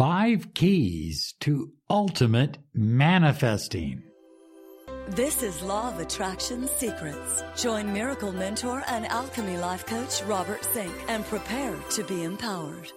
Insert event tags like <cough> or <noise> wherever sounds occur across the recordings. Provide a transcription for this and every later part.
Five Keys to Ultimate Manifesting. This is Law of Attraction Secrets. Join Miracle Mentor and Alchemy Life Coach Robert Zink and prepare to be empowered.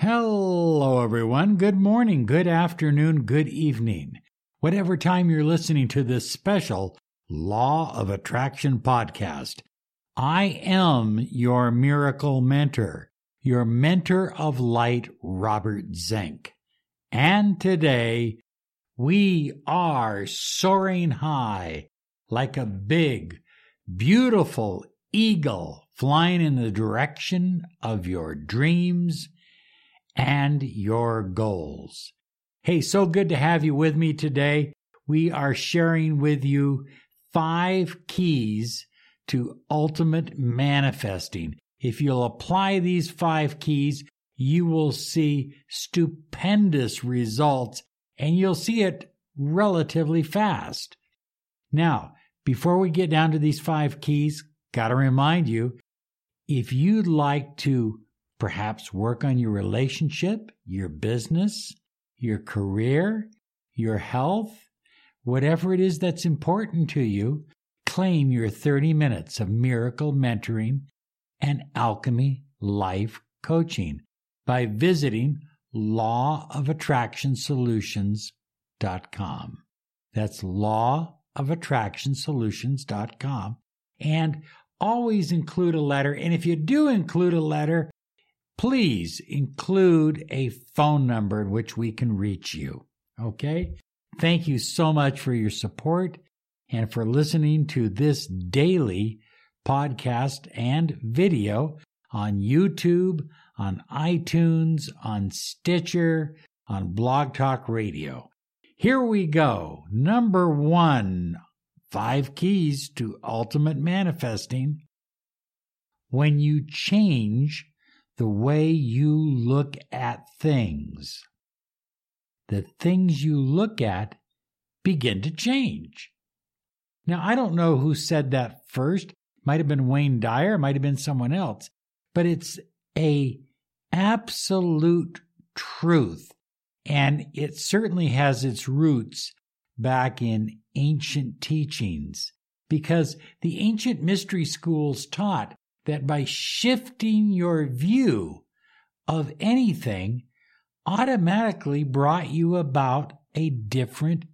Hello, everyone. Good morning, good afternoon, good evening. Whatever time you're listening to this special Law of Attraction podcast, I am your miracle mentor your mentor of light, Robert Zink. And today, we are soaring high like a big, beautiful eagle flying in the direction of your dreams and your goals. Hey, so good to have you with me today. We are sharing with you five keys to ultimate manifesting. If you'll apply these five keys, you will see stupendous results and you'll see it relatively fast. Now, before we get down to these five keys, got to remind you if you'd like to perhaps work on your relationship, your business, your career, your health, whatever it is that's important to you, claim your 30 minutes of miracle mentoring and alchemy life coaching by visiting lawofattractionsolutions.com. That's lawofattractionsolutions.com. And always include a letter. And if you do include a letter, please include a phone number in which we can reach you. Okay? Thank you so much for your support and for listening to this daily podcast, and video on YouTube, on iTunes, on Stitcher, on Blog Talk Radio. Here we go. Number one five keys to ultimate manifesting. When you change the way you look at things, the things you look at begin to change. Now, I don't know who said that first. Might have been Wayne Dyer, might have been someone else, but it's a absolute truth. And it certainly has its roots back in ancient teachings because the ancient mystery schools taught that by shifting your view of anything automatically brought you about a different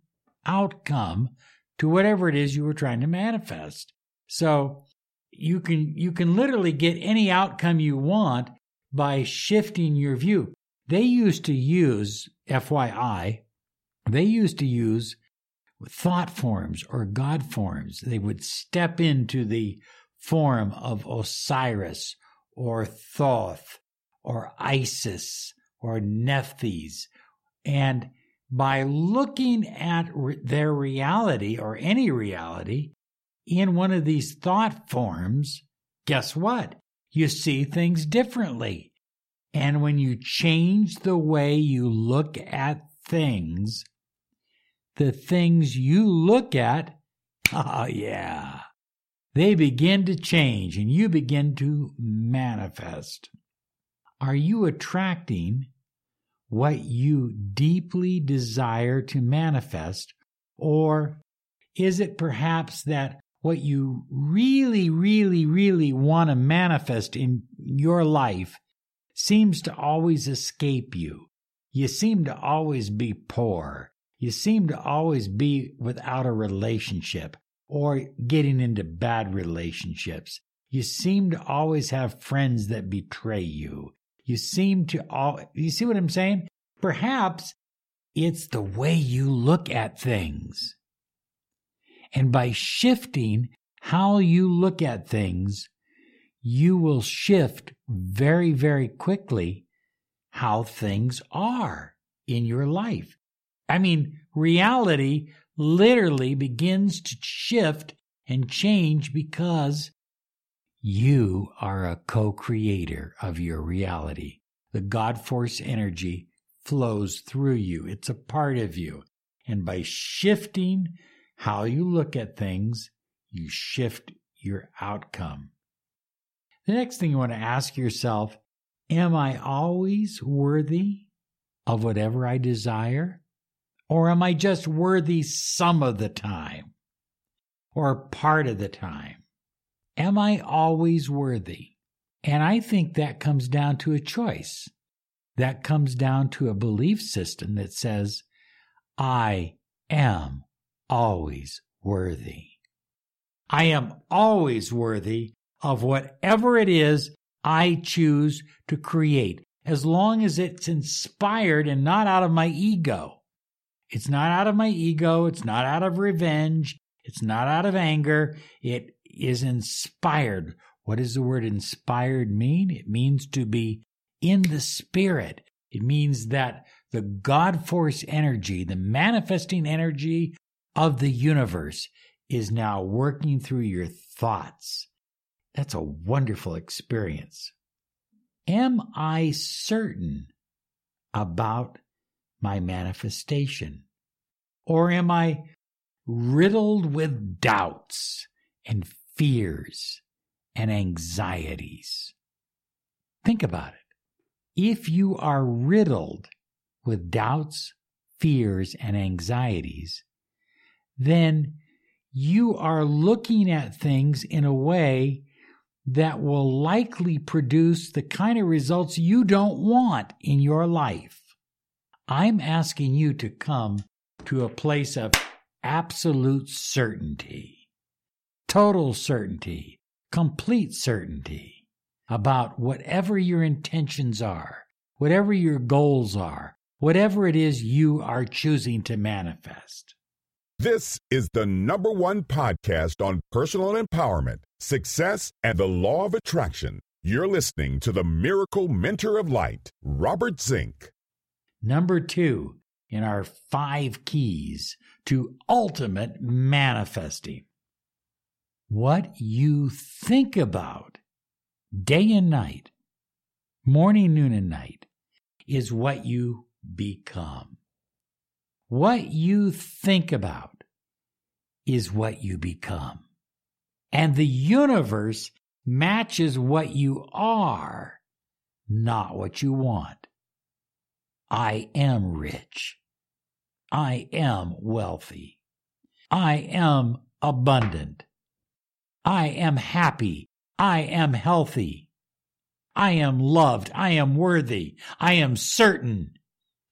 outcome to whatever it is you were trying to manifest. So you can you can literally get any outcome you want by shifting your view. They used to use FYI, they used to use thought forms or God forms. They would step into the form of Osiris or Thoth or Isis or Nephthys. And by looking at re- their reality or any reality, in one of these thought forms, guess what? You see things differently. And when you change the way you look at things, the things you look at, <laughs> oh yeah, they begin to change and you begin to manifest. Are you attracting what you deeply desire to manifest? Or is it perhaps that what you really, really, really want to manifest in your life seems to always escape you. You seem to always be poor. You seem to always be without a relationship or getting into bad relationships. You seem to always have friends that betray you. You seem to all, you see what I'm saying? Perhaps it's the way you look at things. And by shifting how you look at things, you will shift very, very quickly how things are in your life. I mean, reality literally begins to shift and change because you are a co creator of your reality. The God force energy flows through you, it's a part of you. And by shifting how you look at things, you shift your outcome. The next thing you want to ask yourself Am I always worthy of whatever I desire? Or am I just worthy some of the time or part of the time? Am I always worthy? And I think that comes down to a choice. That comes down to a belief system that says, I am always worthy. I am always worthy of whatever it is I choose to create, as long as it's inspired and not out of my ego. It's not out of my ego. It's not out of revenge. It's not out of anger. It is inspired. What does the word inspired mean? It means to be in the spirit. It means that the God force energy, the manifesting energy of the universe is now working through your thoughts. That's a wonderful experience. Am I certain about my manifestation? Or am I riddled with doubts and fears and anxieties? Think about it. If you are riddled with doubts, fears, and anxieties, then you are looking at things in a way that will likely produce the kind of results you don't want in your life. I'm asking you to come to a place of absolute certainty, total certainty, complete certainty about whatever your intentions are, whatever your goals are, whatever it is you are choosing to manifest. This is the number one podcast on personal empowerment, success, and the law of attraction. You're listening to the Miracle Mentor of Light, Robert Zink. Number two in our five keys to ultimate manifesting. What you think about day and night, morning, noon, and night, is what you become. What you think about is what you become. And the universe matches what you are, not what you want. I am rich. I am wealthy. I am abundant. I am happy. I am healthy. I am loved. I am worthy. I am certain.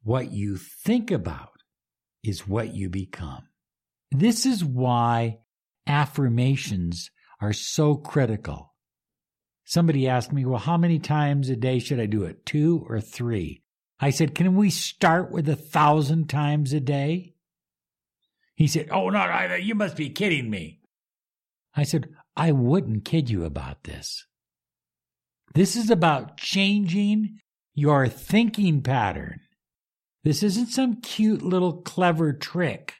What you think about is what you become. This is why affirmations are so critical. Somebody asked me, well, how many times a day should I do it? Two or three? I said, can we start with a thousand times a day? He said, oh, no, you must be kidding me. I said, I wouldn't kid you about this. This is about changing your thinking pattern. This isn't some cute little clever trick.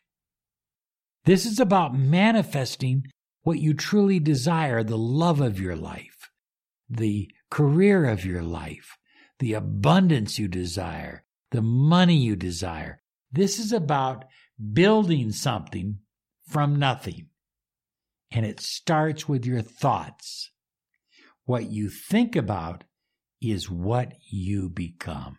This is about manifesting what you truly desire the love of your life, the career of your life, the abundance you desire, the money you desire. This is about building something from nothing. And it starts with your thoughts. What you think about is what you become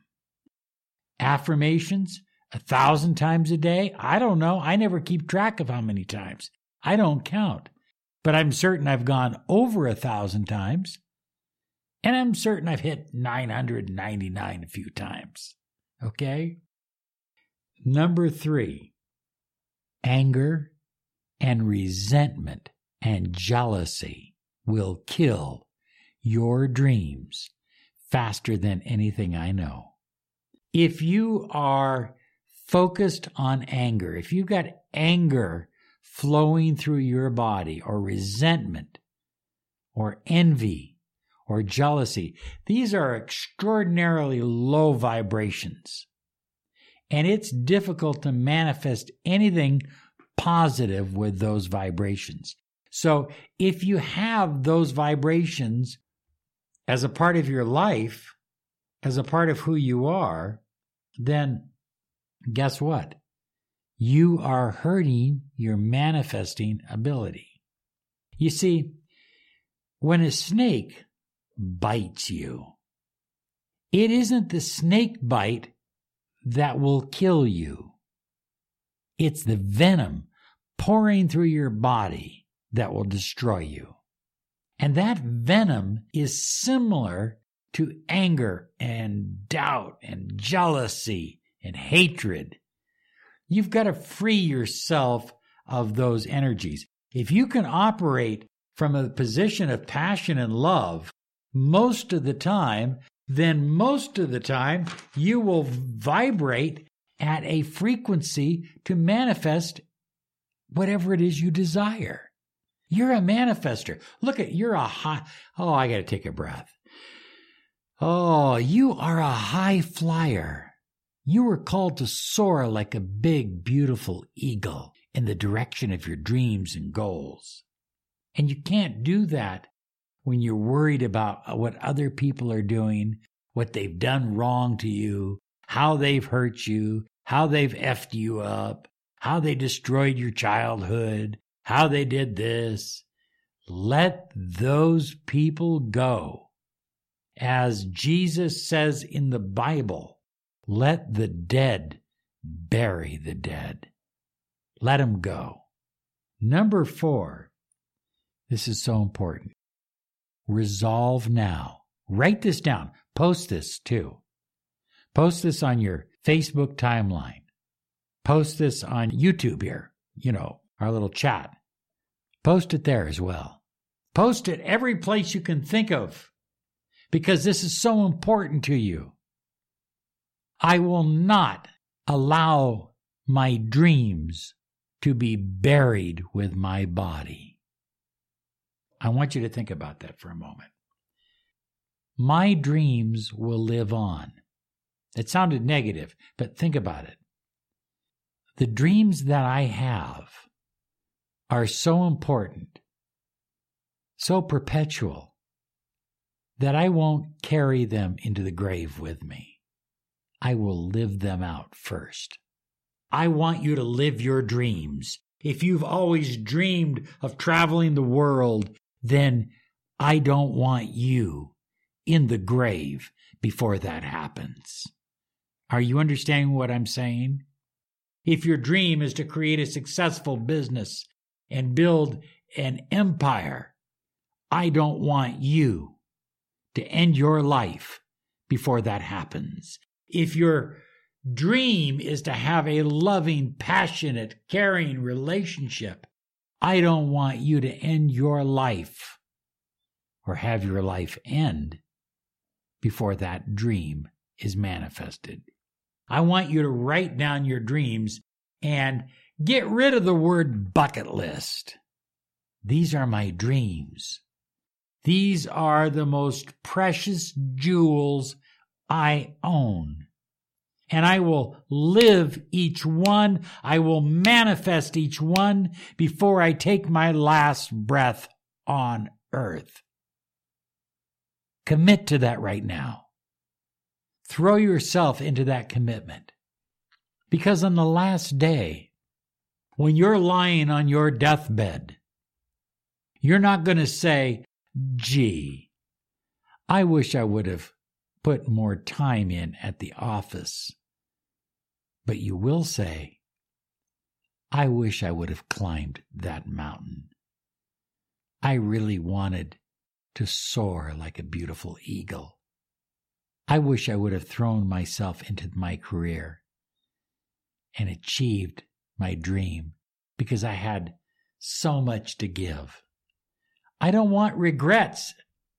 affirmations a thousand times a day? I don't know. I never keep track of how many times. I don't count. But I'm certain I've gone over a thousand times. And I'm certain I've hit 999 a few times. Okay? Number three, anger and resentment and jealousy will kill your dreams faster than anything I know if you are focused on anger, if you've got anger flowing through your body, or resentment, or envy, or jealousy, these are extraordinarily low vibrations. And it's difficult to manifest anything positive with those vibrations. So if you have those vibrations as a part of your life, as a part of who you are, then guess what? You are hurting your manifesting ability. You see, when a snake bites you, it isn't the snake bite that will kill you. It's the venom pouring through your body that will destroy you. And that venom is similar to anger and doubt and jealousy and hatred. You've got to free yourself of those energies. If you can operate from a position of passion and love most of the time, then most of the time you will vibrate at a frequency to manifest whatever it is you desire. You're a manifester. Look at, you're a high, oh, I got to take a breath. Oh, you are a high flyer. You were called to soar like a big, beautiful eagle in the direction of your dreams and goals. And you can't do that when you're worried about what other people are doing, what they've done wrong to you, how they've hurt you, how they've effed you up, how they destroyed your childhood, how they did this. Let those people go. As Jesus says in the Bible, let the dead bury the dead. Let them go. Number four, this is so important. Resolve now. Write this down. Post this too. Post this on your Facebook timeline. Post this on YouTube here, you know, our little chat. Post it there as well. Post it every place you can think of because this is so important to you. I will not allow my dreams to be buried with my body. I want you to think about that for a moment. My dreams will live on. It sounded negative, but think about it. The dreams that I have are so important, so perpetual, that I won't carry them into the grave with me. I will live them out first. I want you to live your dreams. If you've always dreamed of traveling the world, then I don't want you in the grave before that happens. Are you understanding what I'm saying? If your dream is to create a successful business and build an empire, I don't want you to end your life before that happens. If your dream is to have a loving, passionate, caring relationship, I don't want you to end your life or have your life end before that dream is manifested. I want you to write down your dreams and get rid of the word bucket list. These are my dreams. These are the most precious jewels I own and I will live each one. I will manifest each one before I take my last breath on earth. Commit to that right now. Throw yourself into that commitment. Because on the last day, when you're lying on your deathbed, you're not going to say, gee, I wish I would have put more time in at the office. But you will say, I wish I would have climbed that mountain. I really wanted to soar like a beautiful eagle. I wish I would have thrown myself into my career and achieved my dream because I had so much to give. I don't want regrets.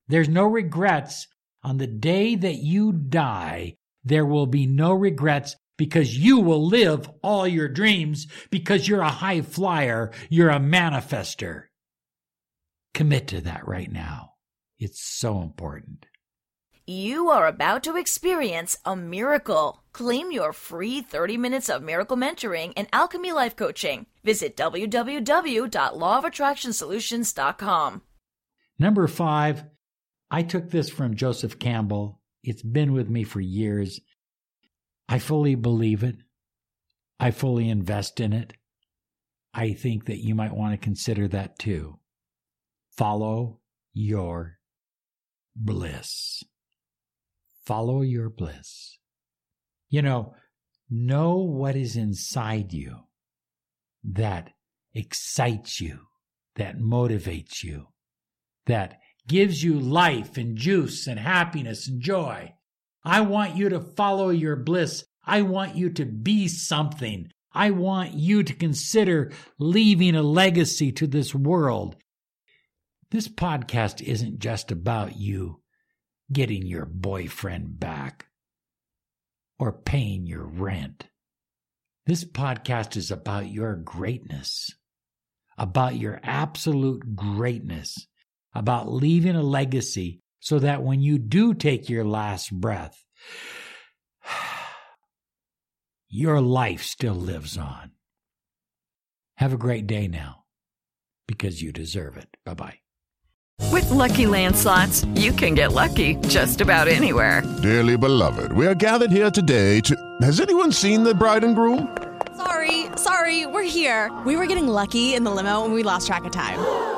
There's no regrets on the day that you die, there will be no regrets because you will live all your dreams because you're a high flyer, you're a manifester. Commit to that right now. It's so important. You are about to experience a miracle. Claim your free 30 minutes of miracle mentoring and alchemy life coaching. Visit www.lawofattractionsolutions.com. Number five, I took this from Joseph Campbell. It's been with me for years. I fully believe it. I fully invest in it. I think that you might want to consider that too. Follow your bliss. Follow your bliss. You know, know what is inside you that excites you, that motivates you, that gives you life and juice and happiness and joy. I want you to follow your bliss. I want you to be something. I want you to consider leaving a legacy to this world. This podcast isn't just about you getting your boyfriend back or paying your rent. This podcast is about your greatness, about your absolute greatness, about leaving a legacy so that when you do take your last breath, <sighs> your life still lives on. Have a great day now because you deserve it. Bye bye. With LuckyLand Slots, you can get lucky just about anywhere. Dearly beloved, we are gathered here today to. Has anyone seen the bride and groom? Sorry, sorry, we're here. We were getting lucky in the limo and we lost track of time.